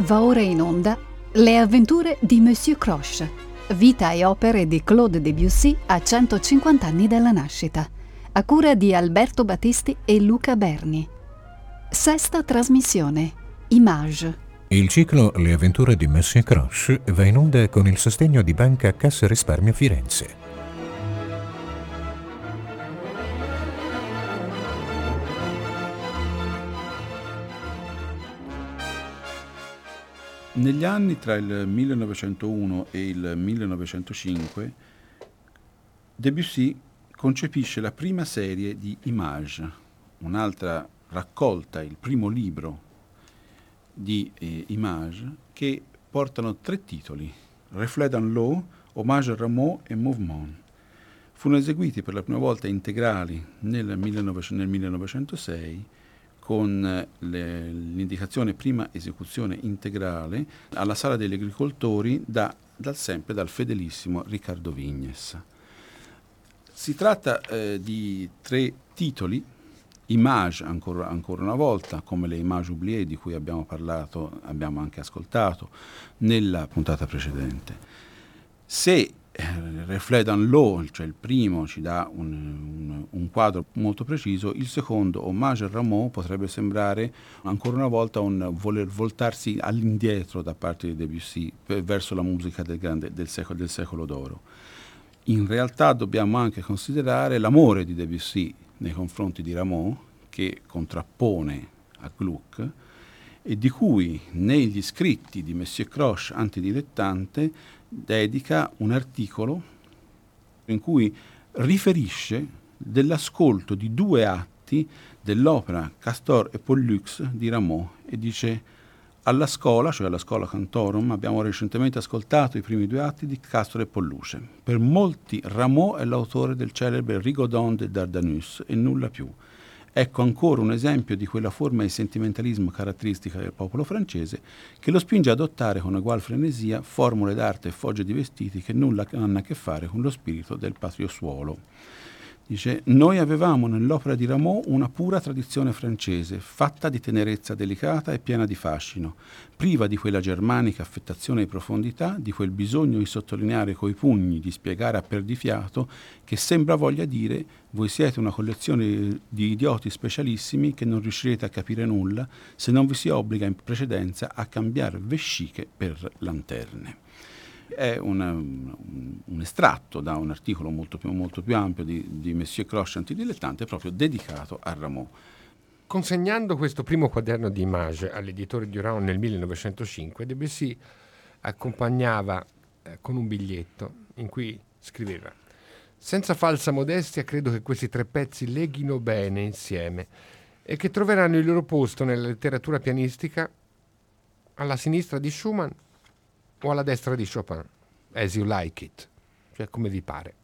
Va ora in onda Le avventure di Monsieur Croche, vita e opere di Claude Debussy a 150 anni dalla nascita, a cura di Alberto Battisti e Luca Berni. Sesta trasmissione, Image. Il ciclo Le avventure di Monsieur Croche va in onda con il sostegno di Banca Cassa Risparmio Firenze. Negli anni tra il 1901 e il 1905 Debussy concepisce la prima serie di Image, un'altra raccolta, il primo libro di eh, Image, che portano tre titoli, Reflet dans l'eau, Hommage à Rameau e Mouvement. Furono eseguiti per la prima volta integrali nel, 19, nel 1906 con eh, le, l'indicazione prima esecuzione integrale alla Sala degli Agricoltori da, dal, sempre dal fedelissimo Riccardo Vignes. Si tratta eh, di tre titoli, image ancora, ancora, una volta, come le image oubliées di cui abbiamo parlato, abbiamo anche ascoltato nella puntata precedente. Se eh, Reflet dans l'eau, cioè il primo ci dà un, un, un, quadro molto preciso, il secondo, Hommage à Rameau, potrebbe sembrare ancora una volta un voler voltarsi all'indietro da parte di Debussy verso la musica del, grande, del, secolo, del secolo d'oro. In realtà dobbiamo anche considerare l'amore di Debussy nei confronti di Rameau, che contrappone a Gluck, e di cui negli scritti di Monsieur Croche antidilettante dedica un articolo in cui riferisce dell'ascolto di due atti dell'opera Castor e Pollux di Rameau e dice alla scuola, cioè alla scuola Cantorum, abbiamo recentemente ascoltato i primi due atti di Castor e Polluce. Per molti Rameau è l'autore del celebre Rigaudon de Dardanus e nulla più. Ecco ancora un esempio di quella forma di sentimentalismo caratteristica del popolo francese che lo spinge ad adottare con ugual frenesia formule d'arte e fogge di vestiti che nulla hanno a che fare con lo spirito del patriosuolo. Dice, noi avevamo nell'opera di Rameau una pura tradizione francese, fatta di tenerezza delicata e piena di fascino, priva di quella germanica affettazione di profondità, di quel bisogno di sottolineare coi pugni, di spiegare a perdifiato, che sembra voglia dire voi siete una collezione di idioti specialissimi che non riuscirete a capire nulla se non vi si obbliga in precedenza a cambiare vesciche per lanterne è una, un, un, estratto da un articolo molto più, molto più ampio di, di Monsieur Croce Antidilettante proprio dedicato a Rameau. Consegnando questo primo quaderno di Image all'editore Durand nel 1905, Debussy accompagnava eh, con un biglietto in cui scriveva senza falsa modestia credo che questi tre pezzi leghino bene insieme e che troveranno il loro posto nella letteratura pianistica alla sinistra di Schumann o alla destra di Chopin, as you like it, cioè come vi pare.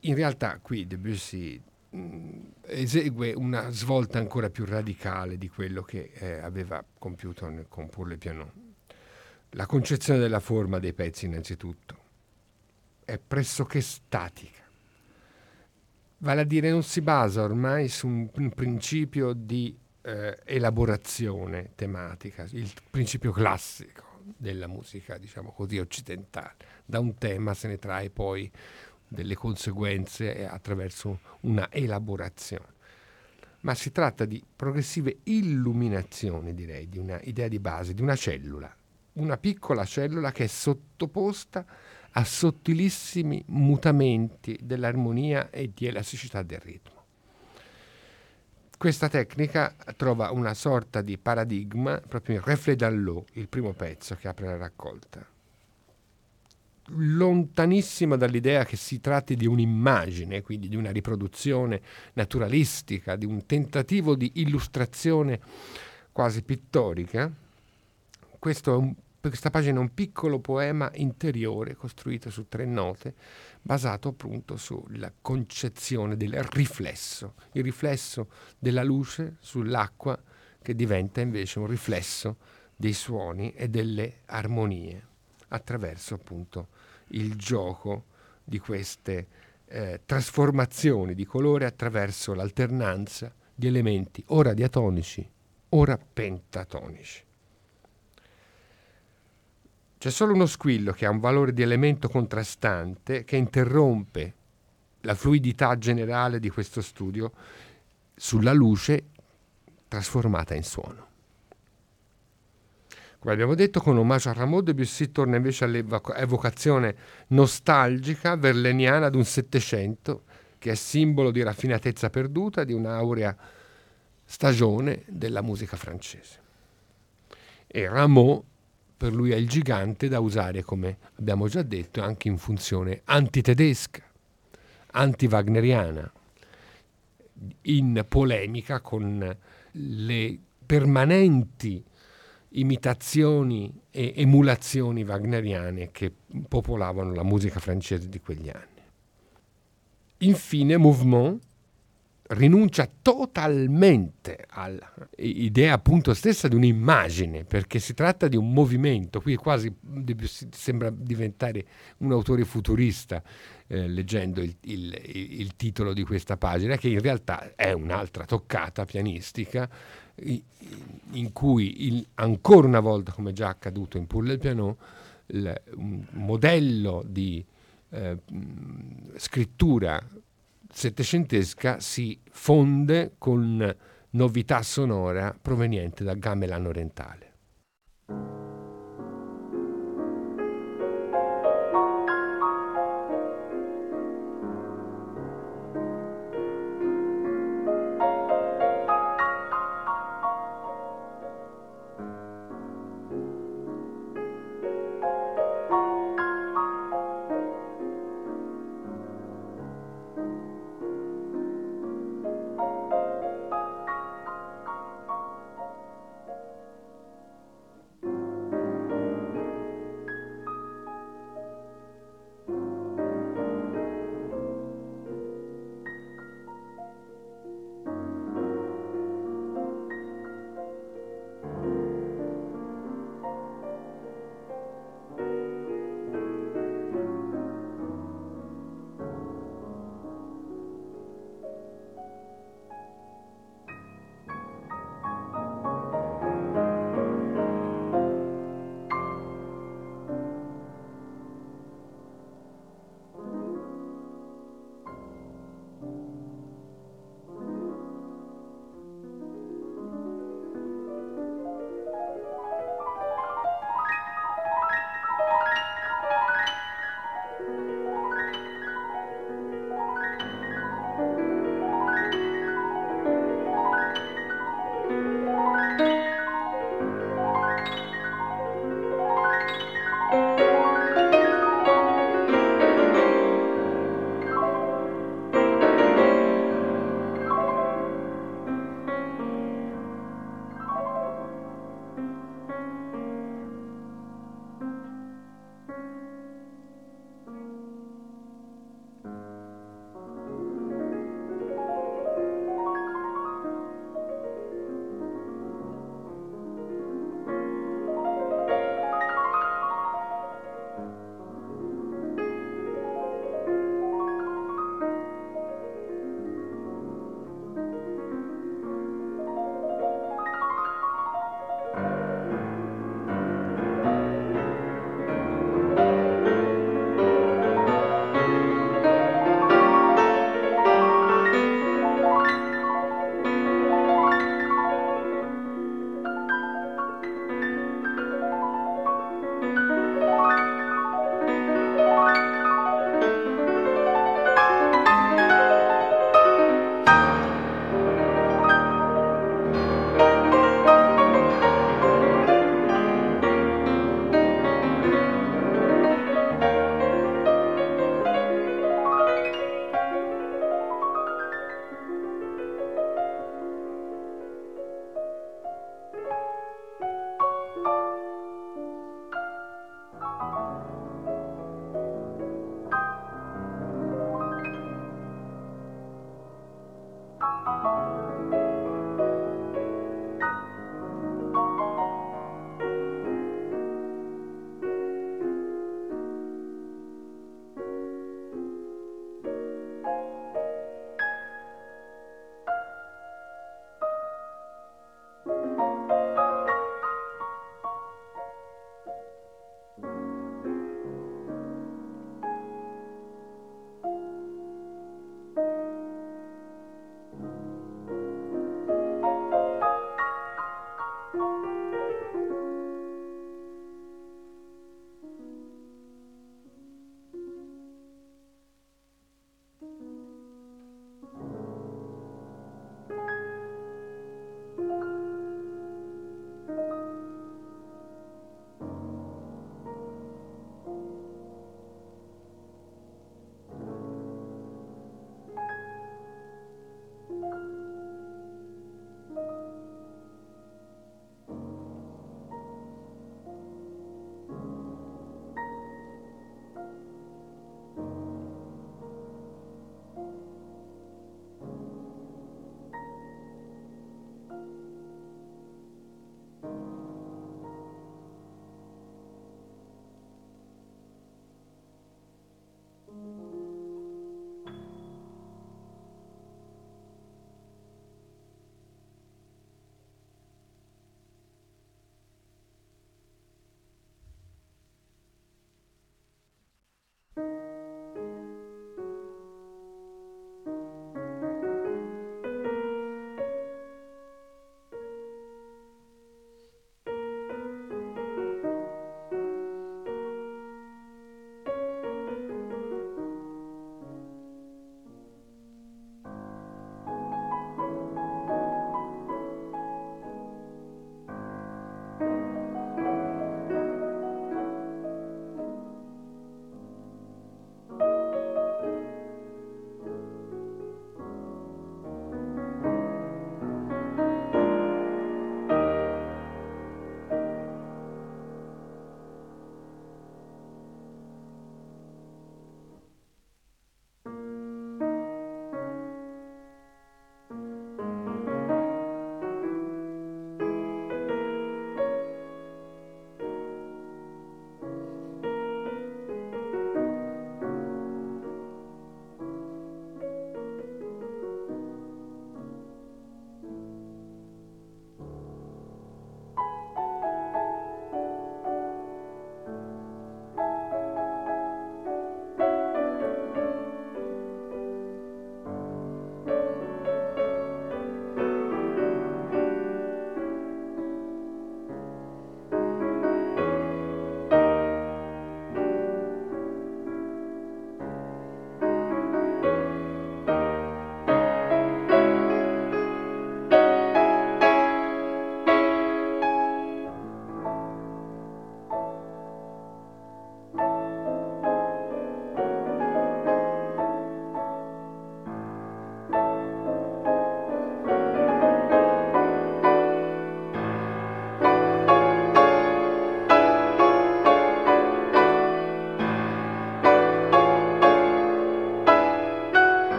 In realtà qui Debussy mh, mm, esegue una svolta ancora più radicale di quello che eh, aveva compiuto nel comporre il piano. La concezione della forma dei pezzi innanzitutto è pressoché statica. Vale a dire non si basa ormai su un, un principio di eh, elaborazione tematica, il principio classico della musica, diciamo così, occidentale. Da un tema se ne trae poi delle conseguenze attraverso una elaborazione. Ma si tratta di progressive illuminazioni, direi, di una idea di base, di una cellula, una piccola cellula che è sottoposta a sottilissimi mutamenti dell'armonia e di elasticità del ritmo. Questa tecnica trova una sorta di paradigma proprio in Reflet dans il primo pezzo che apre la raccolta. Lontanissima dall'idea che si tratti di un'immagine, quindi di una riproduzione naturalistica, di un tentativo di illustrazione quasi pittorica, questo è un questa pagina è un piccolo poema interiore costruito su tre note, basato appunto sulla concezione del riflesso, il riflesso della luce sull'acqua che diventa invece un riflesso dei suoni e delle armonie attraverso appunto il gioco di queste eh, trasformazioni di colore attraverso l'alternanza di elementi ora diatonici, ora pentatonici. C'è solo uno squillo che ha un valore di elemento contrastante che interrompe la fluidità generale di questo studio sulla luce trasformata in suono. Come abbiamo detto, con Omaggio a Rameau, Debussy torna invece all'evocazione nostalgica, verleniana ad un Settecento che è simbolo di raffinatezza perduta, di un'aurea stagione della musica francese. E Rameau per lui è il gigante da usare, come abbiamo già detto, anche in funzione antitedesca, anti-wagneriana, in polemica con le permanenti imitazioni e emulazioni wagneriane che popolavano la musica francese di quegli anni. Infine, Mouvement rinuncia totalmente all'idea appunto stessa di un'immagine, perché si tratta di un movimento, qui quasi sembra diventare un autore futurista eh, leggendo il, il, il, titolo di questa pagina, che in realtà è un'altra toccata pianistica in cui il, ancora una volta, come già accaduto in Pulle Piano, il, un modello di eh, scrittura settecentesca si fonde con novità sonora proveniente dal gamelan orientale.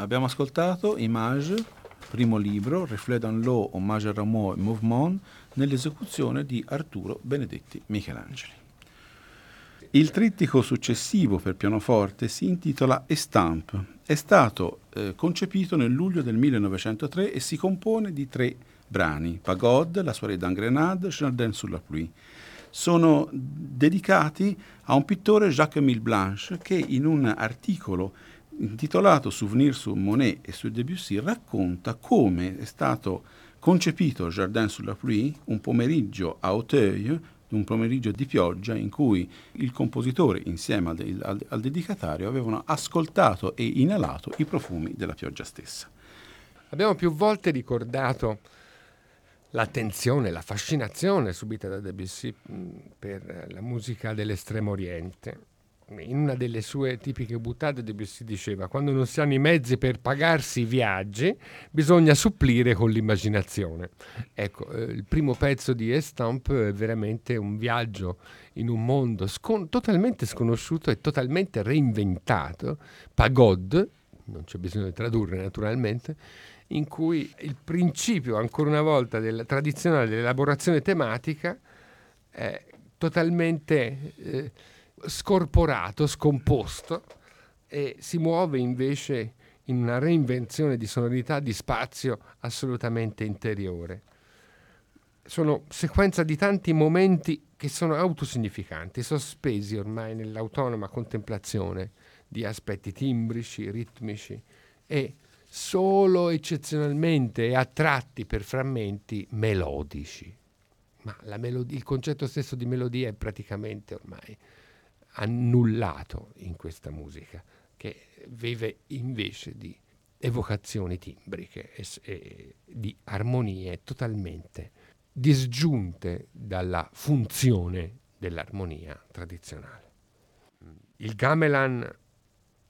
Abbiamo ascoltato Image, primo libro, Reflet dans l'eau, Hommage à Rameau et Mouvement, nell'esecuzione di Arturo Benedetti Michelangeli. Il trittico successivo per pianoforte si intitola Estampe. È stato eh, concepito nel luglio del 1903 e si compone di tre brani, Pagode, La soirée d'Angrenade, Jardin sur la pluie. Sono dedicati a un pittore Jacques-Émile Blanche che in un articolo intitolato Souvenir su Monet e su Debussy, racconta come è stato concepito Jardin sur la pluie, un pomeriggio a Auteuil, un pomeriggio di pioggia in cui il compositore insieme al, al, al dedicatario avevano ascoltato e inalato i profumi della pioggia stessa. Abbiamo più volte ricordato l'attenzione, la fascinazione subita da Debussy per la musica dell'estremo oriente in una delle sue tipiche buttate si diceva quando non si hanno i mezzi per pagarsi i viaggi bisogna supplire con l'immaginazione. Ecco, eh, il primo pezzo di Estamp è veramente un viaggio in un mondo scon- totalmente sconosciuto e totalmente reinventato, Pagode, non c'è bisogno di tradurre naturalmente, in cui il principio ancora una volta della tradizionale dell'elaborazione tematica è totalmente... Eh, scorporato, scomposto e si muove invece in una reinvenzione di sonorità di spazio assolutamente interiore. Sono sequenza di tanti momenti che sono autosignificanti, sospesi ormai nell'autonoma contemplazione di aspetti timbrici, ritmici e solo eccezionalmente e a tratti per frammenti melodici. Ma melod- il concetto stesso di melodia è praticamente ormai annullato in questa musica, che vive invece di evocazioni timbriche e, e di armonie totalmente disgiunte dalla funzione dell'armonia tradizionale. Il gamelan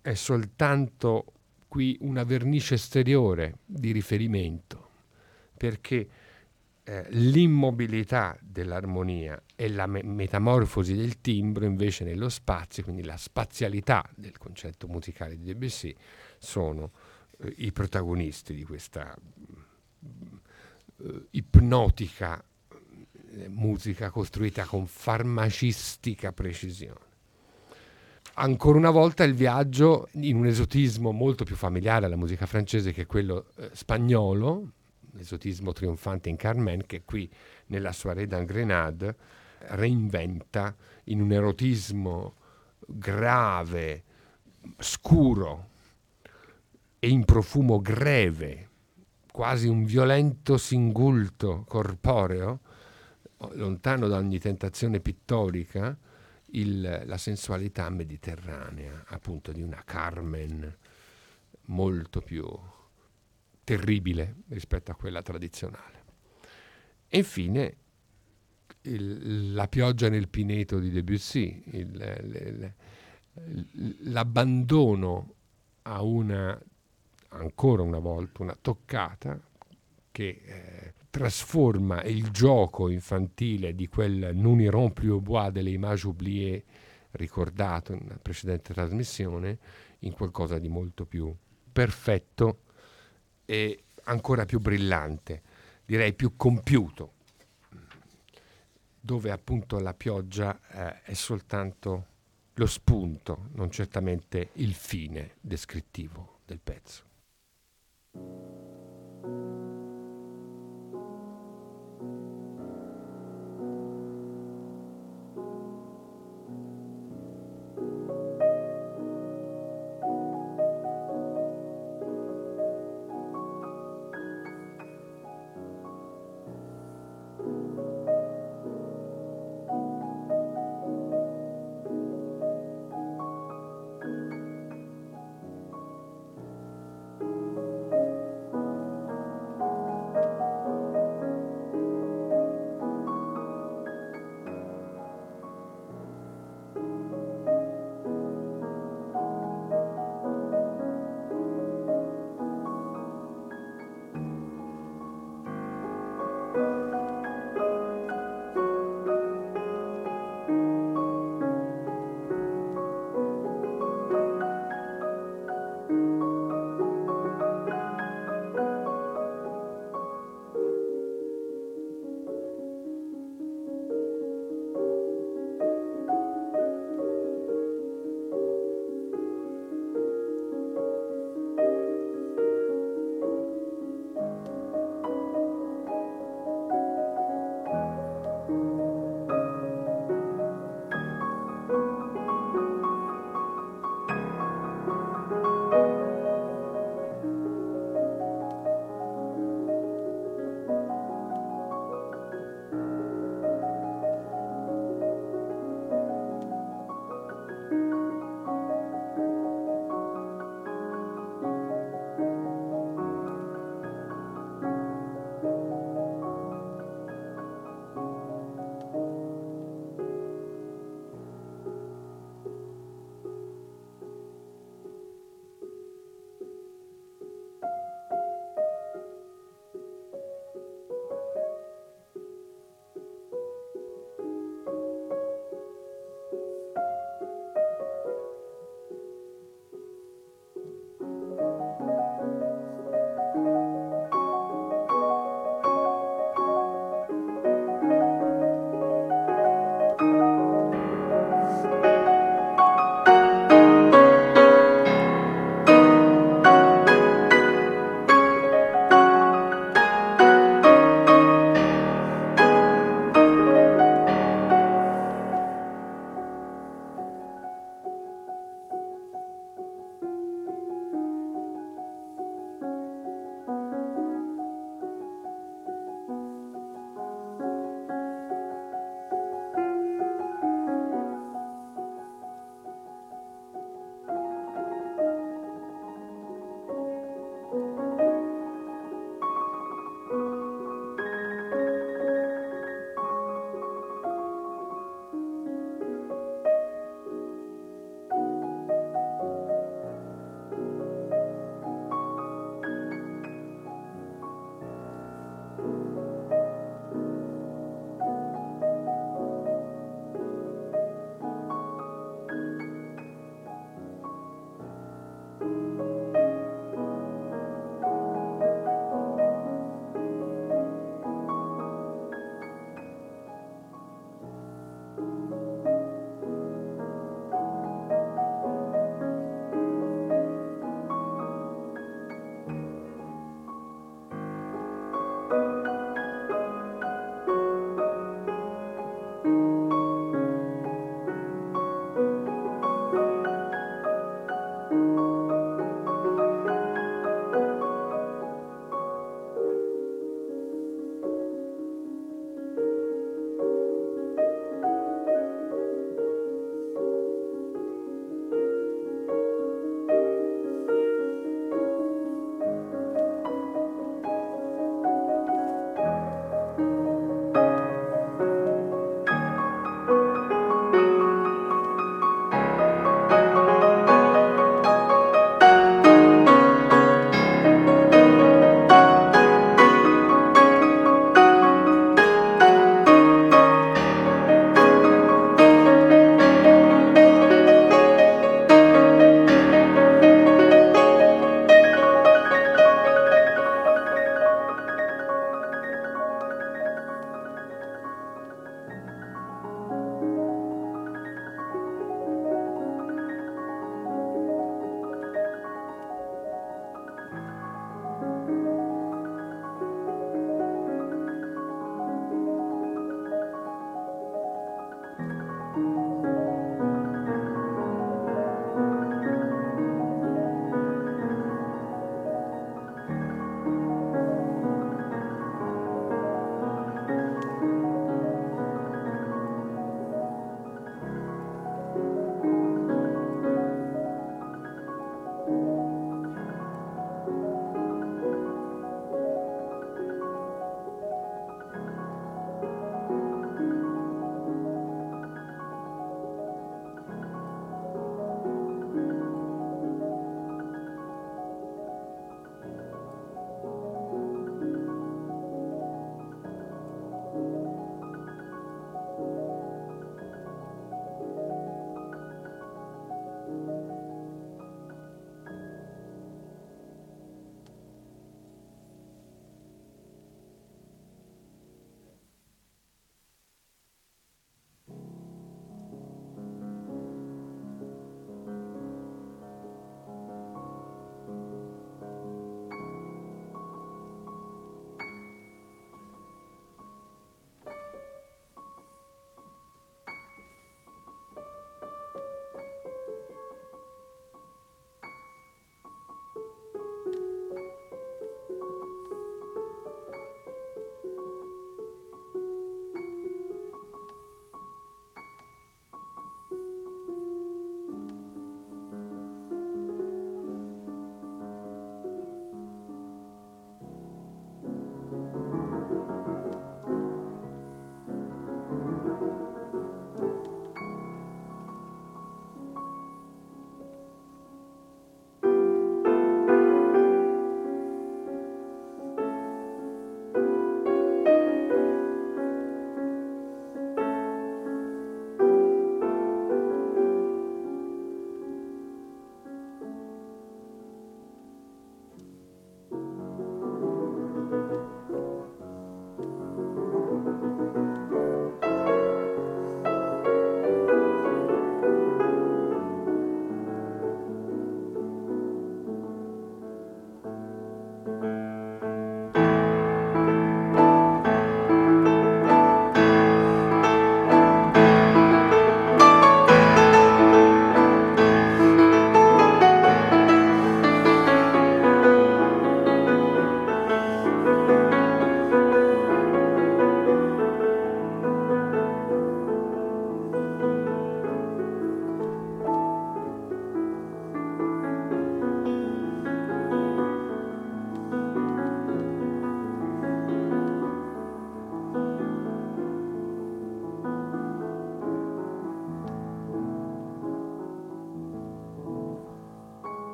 è soltanto qui una vernice esteriore di riferimento, perché eh, l'immobilità dell'armonia e la me- metamorfosi del timbro invece nello spazio, quindi la spazialità del concetto musicale di Debussy, sono eh, i protagonisti di questa eh, ipnotica eh, musica costruita con farmacistica precisione. Ancora una volta il viaggio in un esotismo molto più familiare alla musica francese che quello eh, spagnolo, l'esotismo trionfante in Carmen, che qui nella soirée d'un Grenade reinventa in un erotismo grave, scuro e in profumo greve, quasi un violento singulto corporeo, lontano da ogni tentazione pittorica, il, la sensualità mediterranea, appunto di una Carmen molto più terribile rispetto a quella tradizionale. E infine il, la pioggia nel pineto di Debussy, il, l'abbandono a una, ancora una volta, una toccata che eh, trasforma il gioco infantile di quel Non iront plus au bois delle images oubliées ricordato in una precedente trasmissione in qualcosa di molto più perfetto e ancora più brillante, direi più compiuto, dove appunto la pioggia eh, è soltanto lo spunto, non certamente il fine descrittivo del pezzo.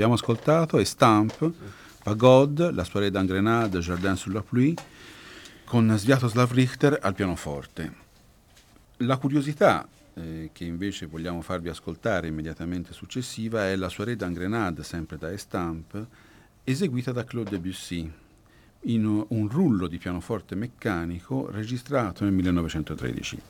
Abbiamo ascoltato è Stamp, Pagode, La soirée d'Angrenade, Jardin sur la pluie, con Sviatoslav Richter al pianoforte. La curiosità eh, che invece vogliamo farvi ascoltare immediatamente successiva è la soirée d'Angrenade, sempre da Estampe, eseguita da Claude Debussy in un rullo di pianoforte meccanico registrato nel 1913.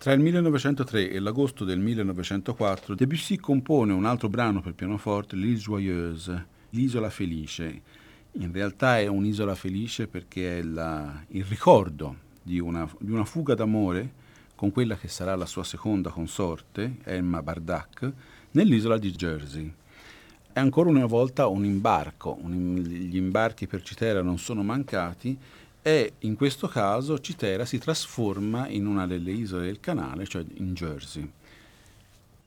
Tra il 1903 e l'agosto del 1904 Debussy compone un altro brano per pianoforte, L'Île Joyeuse, l'isola felice. In realtà è un'isola felice perché è la, il ricordo di una, di una fuga d'amore con quella che sarà la sua seconda consorte, Emma Bardac, nell'isola di Jersey. È ancora una volta un imbarco, un, gli imbarchi per Citera non sono mancati e in questo caso Citera si trasforma in una delle isole del canale, cioè in Jersey.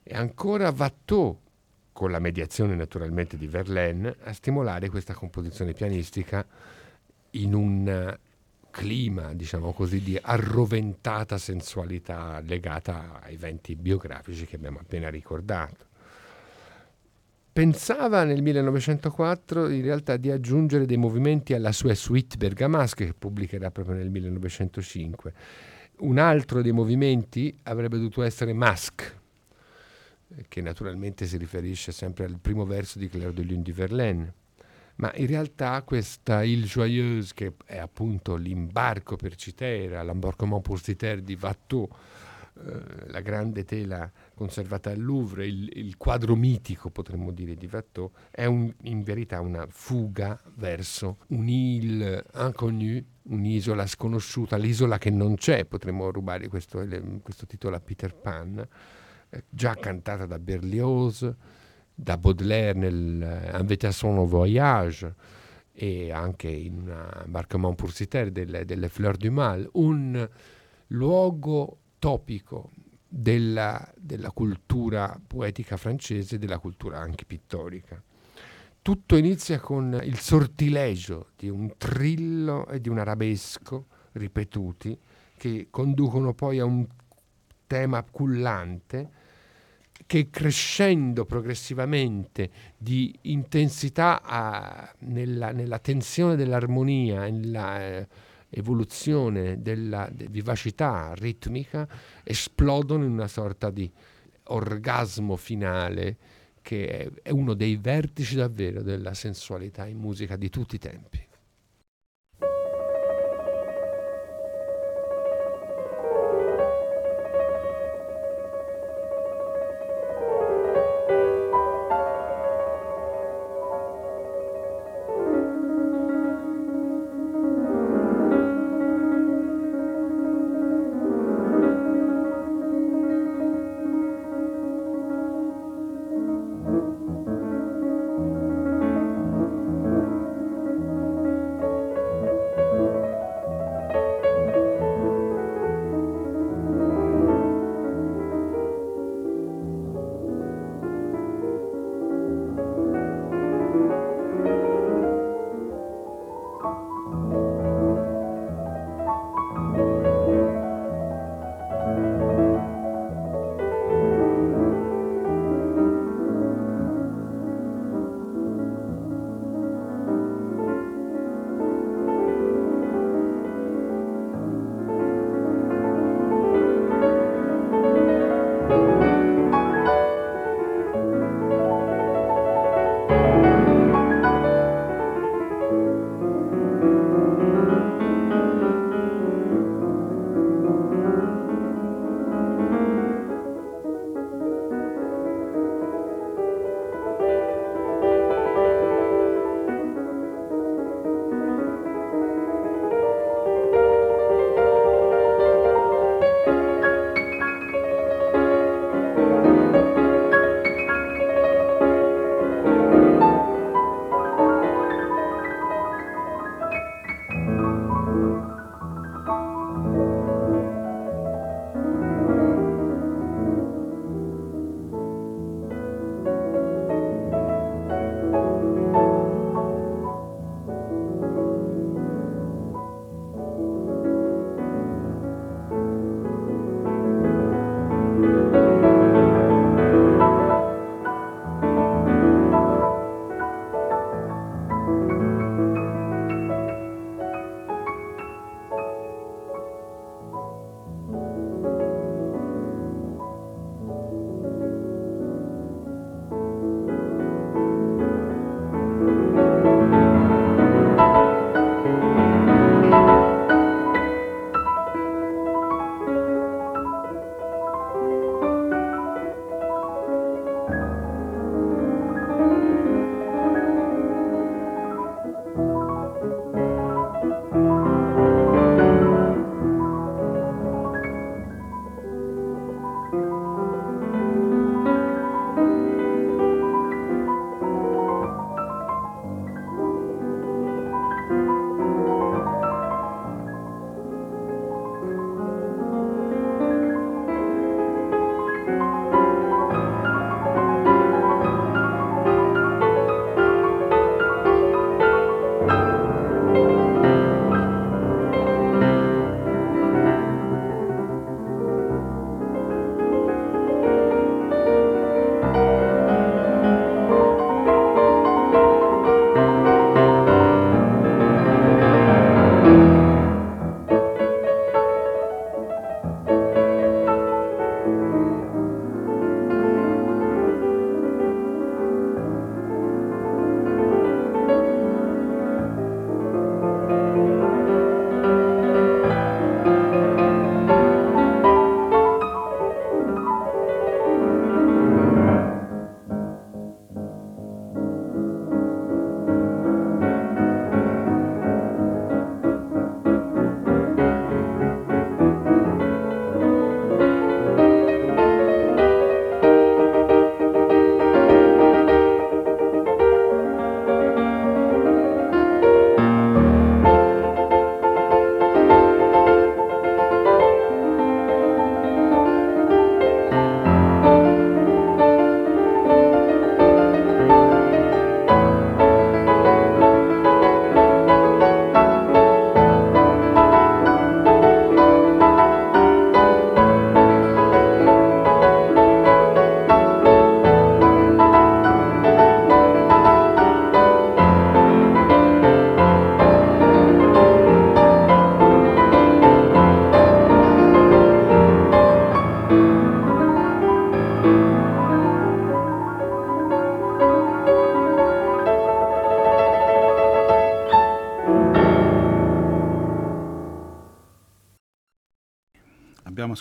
E ancora Watteau, con la mediazione naturalmente di Verlaine, a stimolare questa composizione pianistica in un clima, diciamo così, di arroventata sensualità legata ai eventi biografici che abbiamo appena ricordato pensava nel 1904 in realtà di aggiungere dei movimenti alla sua suite bergamasche che pubblicherà proprio nel 1905. Un altro dei movimenti avrebbe dovuto essere Masque, che naturalmente si riferisce sempre al primo verso di Claire de Lune du Verlaine. Ma in realtà questa Ile Joyeuse, che è appunto l'imbarco per Citera, l'embarquement pour Citera di Watteau, eh, la grande tela conservata al Louvre, il, il, quadro mitico, potremmo dire, di Watteau, è un, in verità una fuga verso un'île inconnue, un'isola sconosciuta, l'isola che non c'è, potremmo rubare questo, questo titolo a Peter Pan, eh, già cantata da Berlioz, da Baudelaire nel Invitation au Voyage e anche in Embarquement pour Citer delle, delle Fleurs du Mal, un luogo topico della, della cultura poetica francese e della cultura anche pittorica. Tutto inizia con il sortilegio di un trillo e di un arabesco ripetuti che conducono poi a un tema cullante che crescendo progressivamente di intensità a, nella, nella, tensione dell'armonia, nella, eh, evoluzione della vivacità ritmica esplodono in una sorta di orgasmo finale che è uno dei vertici davvero della sensualità in musica di tutti i tempi.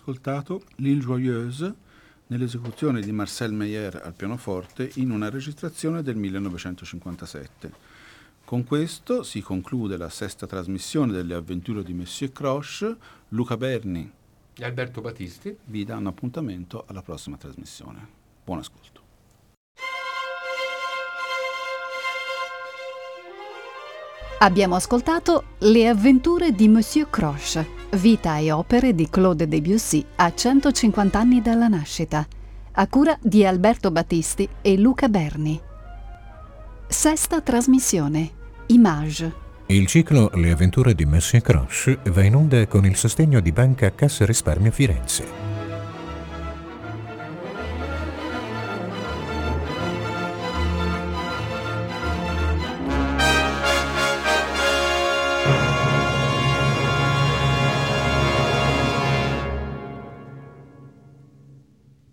Ascoltato L'Île Joyeuse nell'esecuzione di Marcel Meyer al pianoforte in una registrazione del 1957. Con questo si conclude la sesta trasmissione delle avventure di Monsieur Croche. Luca Berni e Alberto Battisti vi danno appuntamento alla prossima trasmissione. Buon ascolto. Abbiamo ascoltato Le avventure di Monsieur Croche, vita e opere di Claude Debussy a 150 anni dalla nascita, a cura di Alberto Battisti e Luca Berni. Sesta trasmissione. Image. Il ciclo Le avventure di Monsieur Croche va in onda con il sostegno di Banca Cassa Risparmio Firenze.